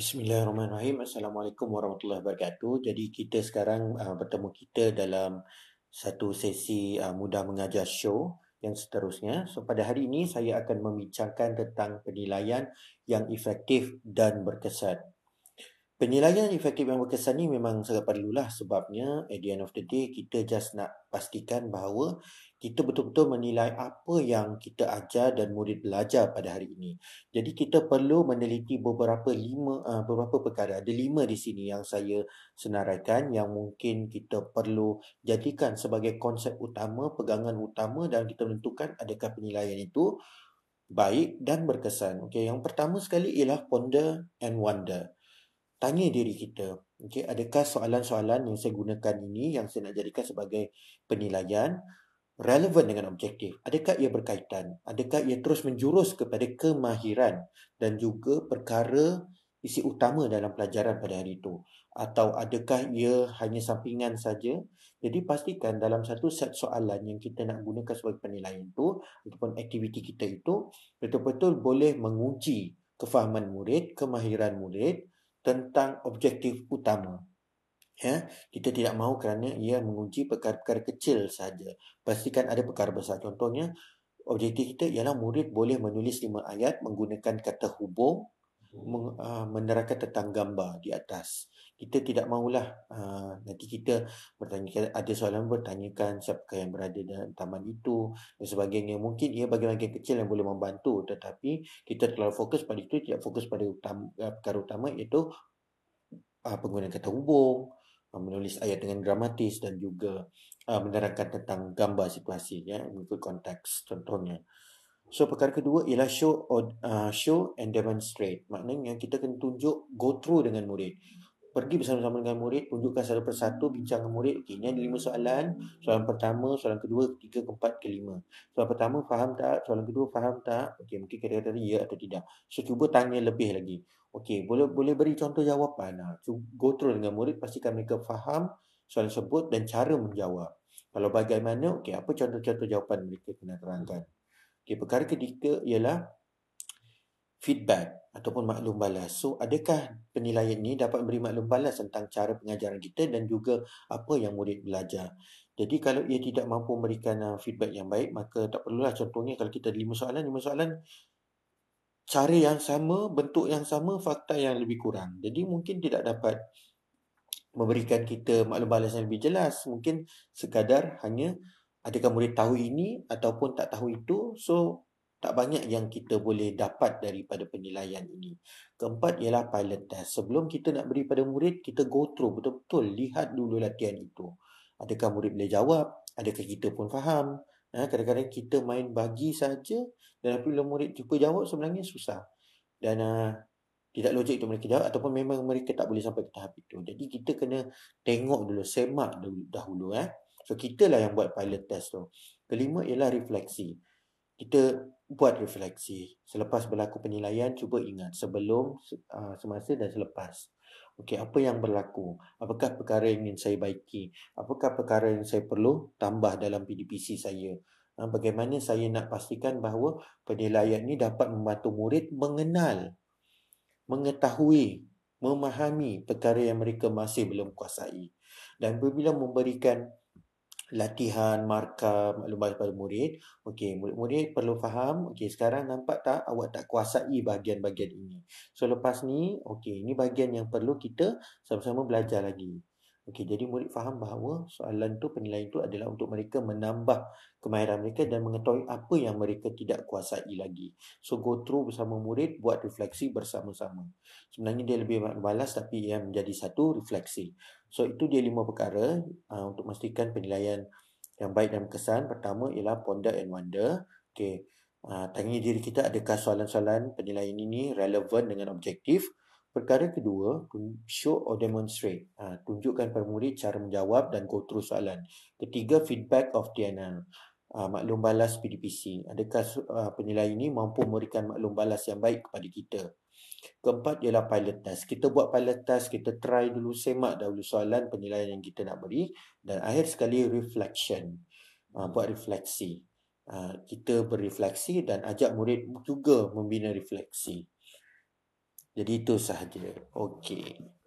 Bismillahirrahmanirrahim. Assalamualaikum warahmatullahi wabarakatuh. Jadi kita sekarang uh, bertemu kita dalam satu sesi uh, mudah mengajar show yang seterusnya. So pada hari ini saya akan membincangkan tentang penilaian yang efektif dan berkesan. Penilaian efektif yang berkesan ni memang sangat perlulah sebabnya at the end of the day kita just nak pastikan bahawa kita betul-betul menilai apa yang kita ajar dan murid belajar pada hari ini. Jadi kita perlu meneliti beberapa lima uh, beberapa perkara. Ada lima di sini yang saya senaraikan yang mungkin kita perlu jadikan sebagai konsep utama, pegangan utama dan kita menentukan adakah penilaian itu baik dan berkesan. Okey, yang pertama sekali ialah ponder and wonder tanya diri kita, okay, adakah soalan-soalan yang saya gunakan ini yang saya nak jadikan sebagai penilaian relevan dengan objektif? Adakah ia berkaitan? Adakah ia terus menjurus kepada kemahiran dan juga perkara isi utama dalam pelajaran pada hari itu? Atau adakah ia hanya sampingan saja? Jadi pastikan dalam satu set soalan yang kita nak gunakan sebagai penilaian itu ataupun aktiviti kita itu betul-betul boleh menguji kefahaman murid, kemahiran murid tentang objektif utama. Ya, kita tidak mahu kerana ia menguji perkara-perkara kecil saja. Pastikan ada perkara besar. Contohnya, objektif kita ialah murid boleh menulis lima ayat menggunakan kata hubung menerangkan tentang gambar di atas. Kita tidak mahulah uh, nanti kita bertanya ada soalan bertanyakan siapa yang berada dalam taman itu dan sebagainya. Mungkin ia bagian-bagian kecil yang boleh membantu tetapi kita terlalu fokus pada itu tidak fokus pada utama, uh, perkara utama iaitu penggunaan kata hubung, menulis ayat dengan gramatis dan juga menerangkan tentang gambar situasi ya mengikut konteks contohnya. So perkara kedua ialah show or, uh, show and demonstrate. Maknanya kita akan tunjuk go through dengan murid pergi bersama-sama dengan murid, tunjukkan satu persatu, bincang dengan murid. Okey, ini ada lima soalan. Soalan pertama, soalan kedua, ketiga, keempat, kelima. Soalan pertama, faham tak? Soalan kedua, faham tak? Okey, mungkin kata-kata ya atau tidak. So, cuba tanya lebih lagi. Okey, boleh boleh beri contoh jawapan. Nah, so, go through dengan murid, pastikan mereka faham soalan tersebut dan cara menjawab. Kalau bagaimana, okey, apa contoh-contoh jawapan mereka kena terangkan. Okey, perkara ketiga ialah feedback ataupun maklum balas. So, adakah penilaian ini dapat memberi maklum balas tentang cara pengajaran kita dan juga apa yang murid belajar. Jadi, kalau ia tidak mampu memberikan uh, feedback yang baik, maka tak perlulah contohnya kalau kita ada lima soalan, lima soalan, cara yang sama, bentuk yang sama, fakta yang lebih kurang. Jadi, mungkin tidak dapat memberikan kita maklum balas yang lebih jelas. Mungkin sekadar hanya adakah murid tahu ini ataupun tak tahu itu. So, tak banyak yang kita boleh dapat daripada penilaian ini. Keempat ialah pilot test. Sebelum kita nak beri pada murid, kita go through betul-betul lihat dulu latihan itu. Adakah murid boleh jawab? Adakah kita pun faham? Ha, kadang-kadang kita main bagi saja dan apabila murid cuba jawab sebenarnya susah. Dan uh, tidak logik untuk mereka jawab ataupun memang mereka tak boleh sampai ke tahap itu. Jadi kita kena tengok dulu, semak dulu, dahulu. Eh. So kita lah yang buat pilot test tu. Kelima ialah refleksi. Kita buat refleksi. Selepas berlaku penilaian cuba ingat sebelum uh, semasa dan selepas. Okey apa yang berlaku? Apakah perkara yang ingin saya baiki? Apakah perkara yang saya perlu tambah dalam PDPC saya? Uh, bagaimana saya nak pastikan bahawa penilaian ini dapat membantu murid mengenal mengetahui memahami perkara yang mereka masih belum kuasai. Dan apabila memberikan latihan markah maklumat kepada murid. Okey, murid-murid perlu faham, okey sekarang nampak tak awak tak kuasai bahagian-bahagian ini. So lepas ni, okey ini bahagian yang perlu kita sama-sama belajar lagi. Okey, jadi murid faham bahawa soalan tu penilaian itu adalah untuk mereka menambah kemahiran mereka dan mengetahui apa yang mereka tidak kuasai lagi. So go through bersama murid buat refleksi bersama-sama. Sebenarnya dia lebih balas tapi ia menjadi satu refleksi. So itu dia lima perkara uh, untuk memastikan penilaian yang baik dan kesan. Pertama ialah ponder and wonder. Okey, uh, tanya diri kita adakah soalan-soalan penilaian ini relevan dengan objektif. Perkara kedua, show or demonstrate. Ha, tunjukkan pada murid cara menjawab dan go through soalan. Ketiga, feedback of TNL. Ha, maklum balas PDPC. Adakah uh, penilaian ini mampu memberikan maklum balas yang baik kepada kita? Keempat ialah pilot test. Kita buat pilot test, kita try dulu, semak dahulu soalan penilaian yang kita nak beri. Dan akhir sekali, reflection. Ha, buat refleksi. Ha, kita berefleksi dan ajak murid juga membina refleksi. Jadi itu sahaja. Okey.